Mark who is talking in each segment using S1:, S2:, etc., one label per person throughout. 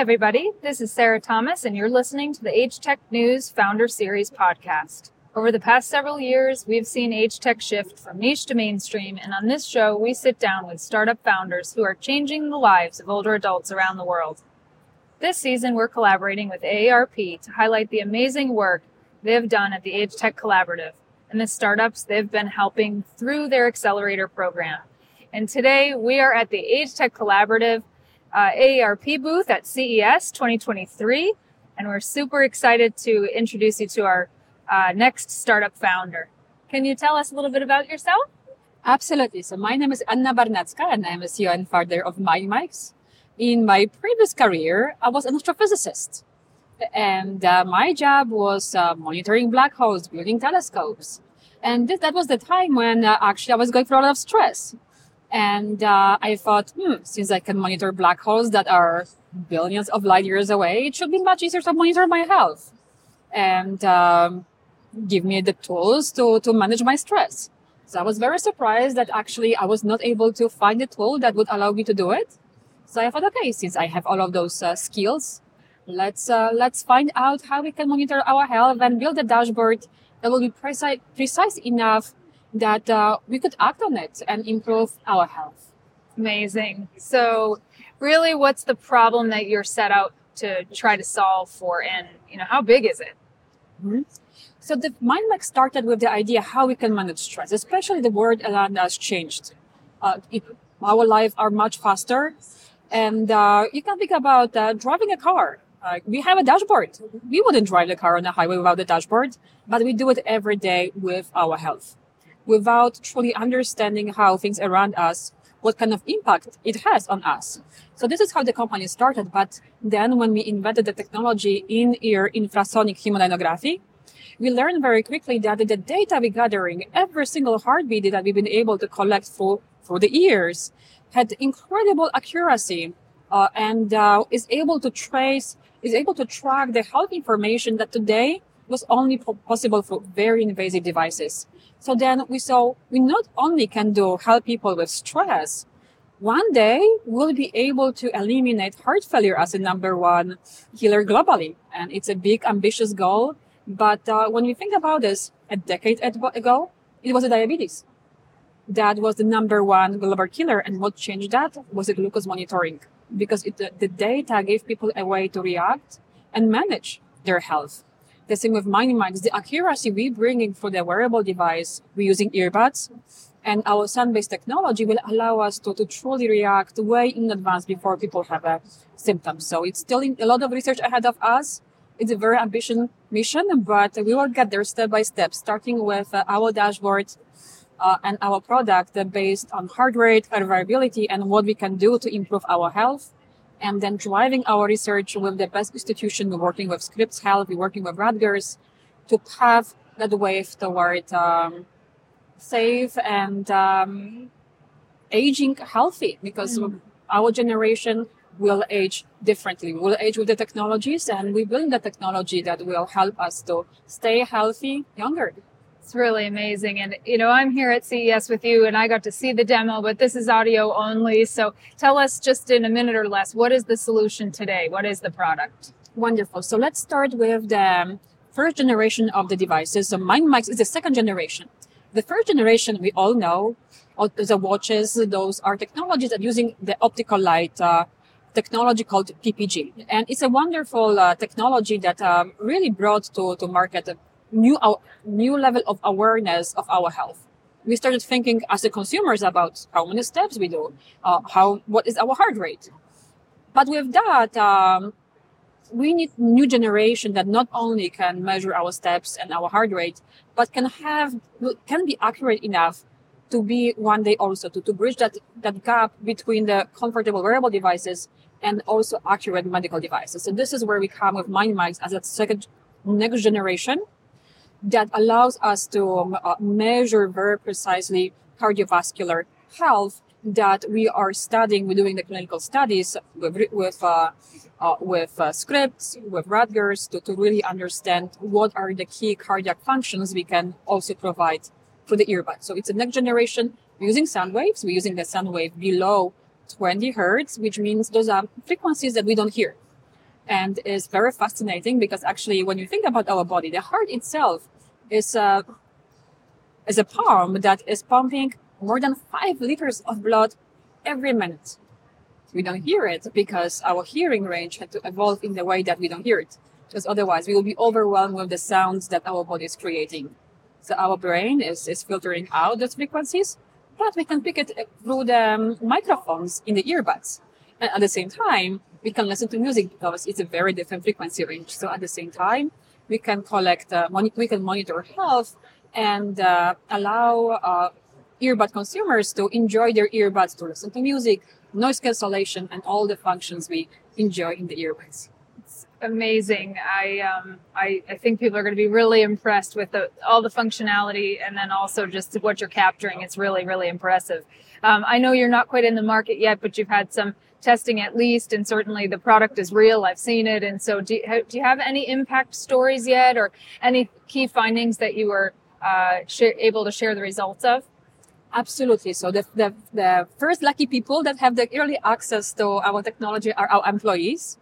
S1: everybody. This is Sarah Thomas, and you're listening to the Age Tech News Founder Series podcast. Over the past several years, we've seen age tech shift from niche to mainstream, and on this show, we sit down with startup founders who are changing the lives of older adults around the world. This season, we're collaborating with AARP to highlight the amazing work they've done at the Age Tech Collaborative and the startups they've been helping through their accelerator program. And today, we are at the Age Tech Collaborative uh, AARP booth at CES 2023, and we're super excited to introduce you to our uh, next startup founder. Can you tell us a little bit about yourself?
S2: Absolutely. So my name is Anna Barnacka and I'm a CEO and founder of MindMics. In my previous career, I was an astrophysicist. And uh, my job was uh, monitoring black holes, building telescopes. And th- that was the time when uh, actually I was going through a lot of stress. And uh, I thought, hmm, since I can monitor black holes that are billions of light years away, it should be much easier to monitor my health. And um, give me the tools to, to manage my stress. So I was very surprised that actually I was not able to find a tool that would allow me to do it. So I thought, okay, since I have all of those uh, skills, let's uh, let's find out how we can monitor our health and build a dashboard that will be precise precise enough that uh, we could act on it and improve our health.
S1: Amazing. So, really, what's the problem that you're set out to try to solve for, and you know, how big is it?
S2: Mm-hmm. So the MindMics started with the idea how we can manage stress, especially the world around us changed. Uh, it, our lives are much faster, and uh, you can think about uh, driving a car. we have a dashboard. We wouldn't drive the car on the highway without the dashboard, but we do it every day with our health, without truly understanding how things around us, what kind of impact it has on us. So this is how the company started. But then when we invented the technology in ear infrasonic hemodynography, we learned very quickly that the data we're gathering, every single heartbeat that we've been able to collect for, for the years, had incredible accuracy uh, and uh, is able to trace, is able to track the health information that today was only possible for very invasive devices. So then we saw we not only can do help people with stress, one day we'll be able to eliminate heart failure as a number one killer globally. And it's a big, ambitious goal. But uh, when you think about this, a decade ago, it was a diabetes. That was the number one global killer. And what changed that was the glucose monitoring because it, the data gave people a way to react and manage their health. The same with MindMics, the accuracy we bringing for the wearable device, we're using earbuds and our sun-based technology will allow us to, to truly react way in advance before people have a symptom. So it's still a lot of research ahead of us it's a very ambitious mission, but we will get there step by step, starting with uh, our dashboard uh, and our product based on heart rate, variability, and what we can do to improve our health. And then driving our research with the best institution. We're working with Scripps Health, we're working with Rutgers to pave that wave toward um, safe and um, aging healthy because mm. our generation will age differently. We'll age with the technologies and we build the technology that will help us to stay healthy younger.
S1: It's really amazing. And, you know, I'm here at CES with you and I got to see the demo, but this is audio only. So tell us just in a minute or less, what is the solution today? What is the product?
S2: Wonderful. So let's start with the first generation of the devices. So MindMics is the second generation. The first generation, we all know, the watches, those are technologies that using the optical light uh, technology called PPG. And it's a wonderful uh, technology that um, really brought to, to market new, new level of awareness of our health. We started thinking as the consumers about how many steps we do, uh, how, what is our heart rate. But with that, um, we need new generation that not only can measure our steps and our heart rate, but can have, can be accurate enough to be one day also to, to bridge that, that gap between the comfortable wearable devices and also accurate medical devices. So this is where we come with MindMics as a second next generation that allows us to um, uh, measure very precisely cardiovascular health that we are studying. We're doing the clinical studies with with uh, uh, with uh, Scripps, with Rutgers to, to really understand what are the key cardiac functions we can also provide for the earbud. So it's a next generation. We're using sound waves. We're using the sound wave below 20 hertz, which means those are frequencies that we don't hear. And is very fascinating because actually when you think about our body, the heart itself is a, is a pump that is pumping more than five liters of blood every minute. We don't hear it because our hearing range had to evolve in the way that we don't hear it. Because otherwise we will be overwhelmed with the sounds that our body is creating. So our brain is, is filtering out those frequencies, but we can pick it through the microphones in the earbuds. And at the same time, we can listen to music because it's a very different frequency range. So at the same time, we can collect, uh, mon- we can monitor health and uh, allow uh, earbud consumers to enjoy their earbuds to listen to music, noise cancellation, and all the functions we enjoy in the earbuds.
S1: Amazing. I um, I, I think people are going to be really impressed with the, all the functionality, and then also just what you're capturing. It's really really impressive. Um, I know you're not quite in the market yet, but you've had some testing at least, and certainly the product is real. I've seen it, and so do you, do you have any impact stories yet, or any key findings that you were uh, sh- able to share the results of?
S2: Absolutely. So the, the, the first lucky people that have the early access to our technology are our employees.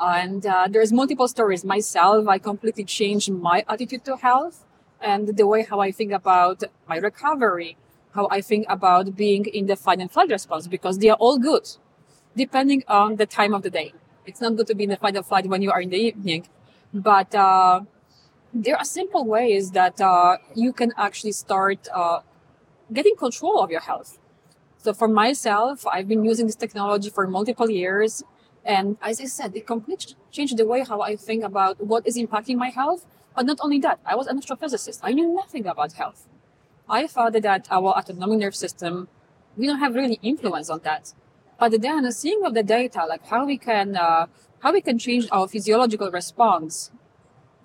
S2: And uh, there's multiple stories. Myself, I completely changed my attitude to health and the way how I think about my recovery, how I think about being in the fight and flight response because they are all good, depending on the time of the day. It's not good to be in the fight or flight when you are in the evening, but uh, there are simple ways that uh, you can actually start uh, getting control of your health. So for myself, I've been using this technology for multiple years. And as I said, it completely changed the way how I think about what is impacting my health. But not only that, I was an astrophysicist. I knew nothing about health. I thought that our autonomic nerve system, we don't have really influence on that. But then seeing of the data, like how we can, uh, how we can change our physiological response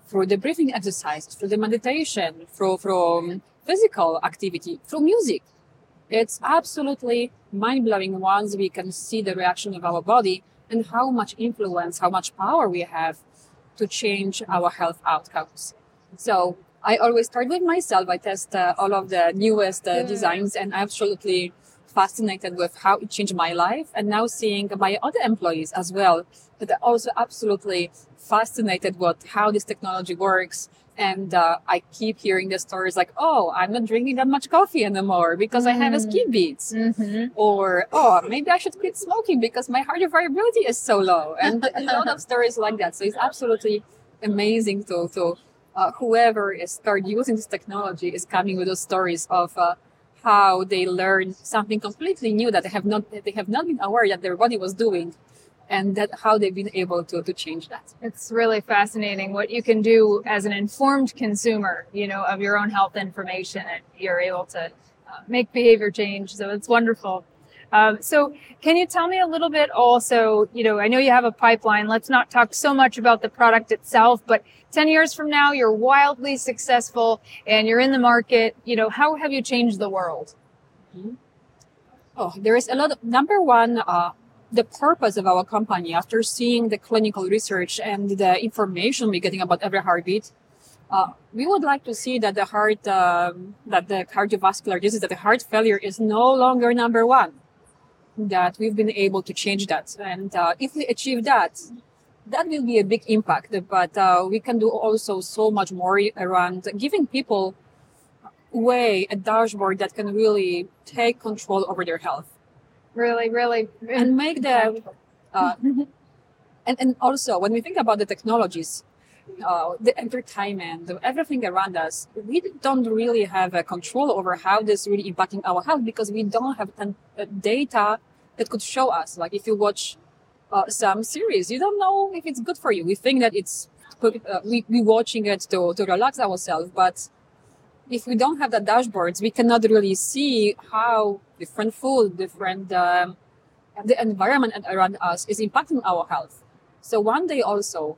S2: through the breathing exercise, through the meditation, through, from physical activity through music. It's absolutely mind blowing once we can see the reaction of our body and how much influence, how much power we have to change our health outcomes. So I always start with myself. I test uh, all of the newest uh, designs and I'm absolutely fascinated with how it changed my life. And now seeing my other employees as well, that are also absolutely fascinated with how this technology works and uh, I keep hearing the stories like, "Oh, I'm not drinking that much coffee anymore because mm-hmm. I have a skin beats," mm-hmm. or "Oh, maybe I should quit smoking because my heart variability is so low," and a lot of stories like that. So it's absolutely amazing to to uh, whoever is start using this technology is coming with those stories of uh, how they learn something completely new that they have not they have not been aware that their body was doing and that how they've been able to, to change that.
S1: It's really fascinating what you can do as an informed consumer, you know, of your own health information and you're able to uh, make behavior change. So it's wonderful. Um, so can you tell me a little bit also, you know, I know you have a pipeline. Let's not talk so much about the product itself, but 10 years from now, you're wildly successful and you're in the market. You know, how have you changed the world?
S2: Mm-hmm. Oh, there is a lot of number one, uh, the purpose of our company after seeing the clinical research and the information we're getting about every heartbeat uh, we would like to see that the heart um, that the cardiovascular disease that the heart failure is no longer number one that we've been able to change that. And uh, if we achieve that that will be a big impact. But uh, we can do also so much more around giving people way a dashboard that can really take control over their health
S1: really, really,
S2: and make the uh, and and also when we think about the technologies, uh, the entertainment, everything around us, we don't really have a control over how this really impacting our health because we don't have ten, uh, data that could show us. Like if you watch uh, some series, you don't know if it's good for you. We think that it's uh, we we watching it to to relax ourselves, but if we don't have the dashboards, we cannot really see how different food, different um, the environment around us is impacting our health. So one day also,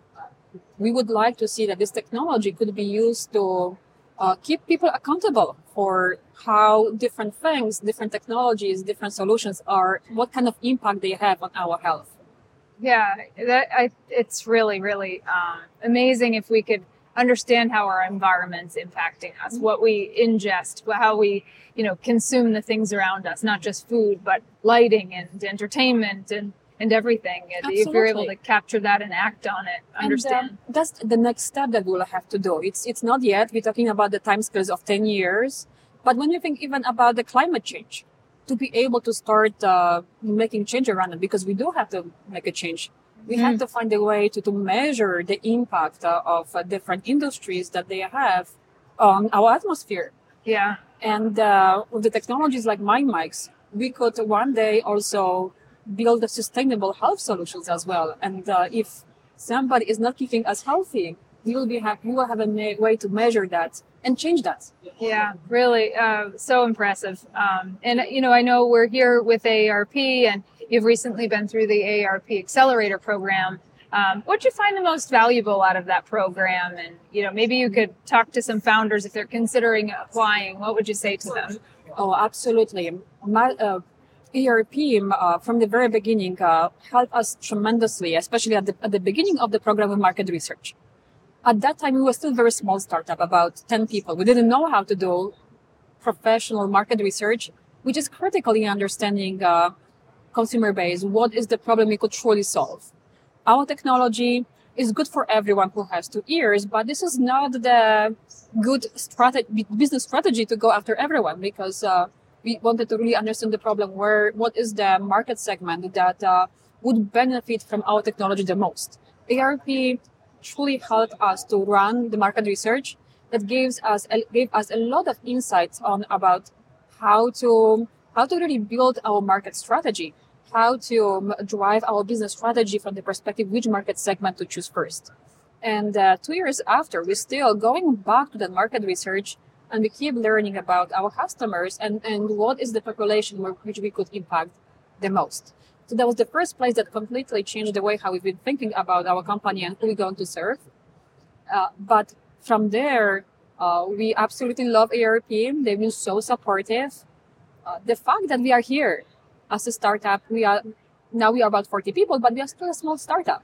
S2: we would like to see that this technology could be used to uh, keep people accountable for how different things, different technologies, different solutions are, what kind of impact they have on our health.
S1: Yeah, that I, it's really, really um, amazing if we could understand how our environment's impacting us, what we ingest, how we, you know, consume the things around us, not just food, but lighting and entertainment and and everything. And If you're able to capture that and act on it, understand.
S2: And, uh, that's the next step that we'll have to do. It's it's not yet. We're talking about the timescales of ten years, but when you think even about the climate change, to be able to start uh, making change around it, because we do have to make a change. We have to find a way to, to measure the impact uh, of uh, different industries that they have on our atmosphere.
S1: yeah.
S2: And uh, with the technologies like MindMics, we could one day also build a sustainable health solutions as well. And uh, if somebody is not keeping us healthy, we will be have we will have a ma- way to measure that and change that.
S1: Yeah, really, uh, so impressive. Um, and you know, I know we're here with AARP, and you've recently been through the AARP Accelerator program. Um, what do you find the most valuable out of that program? And you know, maybe you could talk to some founders if they're considering applying. What would you say to them?
S2: Oh, absolutely. My, uh, AARP uh, from the very beginning uh, helped us tremendously, especially at the, at the beginning of the program of market research. At that time, we were still a very small startup, about 10 people. We didn't know how to do professional market research, which is critically understanding uh, consumer base. What is the problem we could truly solve? Our technology is good for everyone who has two ears, but this is not the good strategy, business strategy to go after everyone because uh, we wanted to really understand the problem where what is the market segment that uh, would benefit from our technology the most. AARP truly helped us to run the market research that gives us gave us a lot of insights on about how to how to really build our market strategy, how to drive our business strategy from the perspective which market segment to choose first. And uh, two years after, we're still going back to that market research and we keep learning about our customers and, and what is the population which we could impact the most. So that was the first place that completely changed the way how we've been thinking about our company and who we're going to serve. Uh, but from there, uh, we absolutely love AARP. They've been so supportive. Uh, the fact that we are here as a startup, we are now we are about 40 people, but we are still a small startup.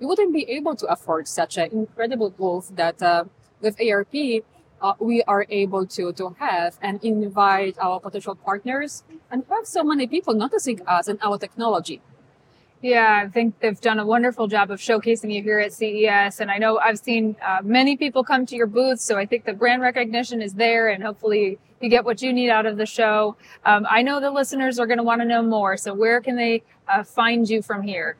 S2: We wouldn't be able to afford such an incredible growth that uh, with AARP uh, we are able to to have and invite our potential partners and have so many people noticing us and our technology.
S1: Yeah, I think they've done a wonderful job of showcasing you here at CES. And I know I've seen uh, many people come to your booth. So I think the brand recognition is there and hopefully you get what you need out of the show. Um, I know the listeners are going to want to know more. So where can they uh, find you from here?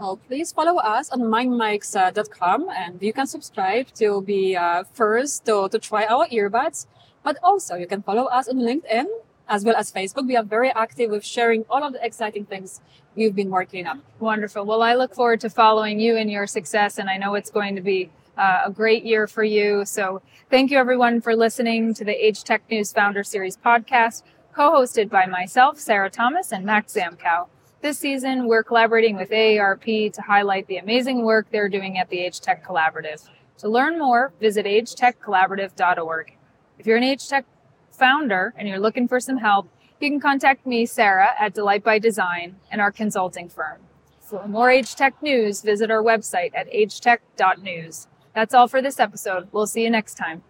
S2: Uh, please follow us on mindmics.com and you can subscribe to be uh, first to, to try our earbuds. But also you can follow us on LinkedIn as well as Facebook. We are very active with sharing all of the exciting things we've been working on.
S1: Wonderful. Well, I look forward to following you and your success. And I know it's going to be uh, a great year for you. So thank you everyone for listening to the Age Tech News Founder Series podcast, co-hosted by myself, Sarah Thomas and Max Zamkow. This season, we're collaborating with AARP to highlight the amazing work they're doing at the Age Tech Collaborative. To learn more, visit agetechcollaborative.org. If you're an Age Tech founder and you're looking for some help, you can contact me, Sarah, at Delight by Design and our consulting firm. For more Age Tech news, visit our website at agetech.news. That's all for this episode. We'll see you next time.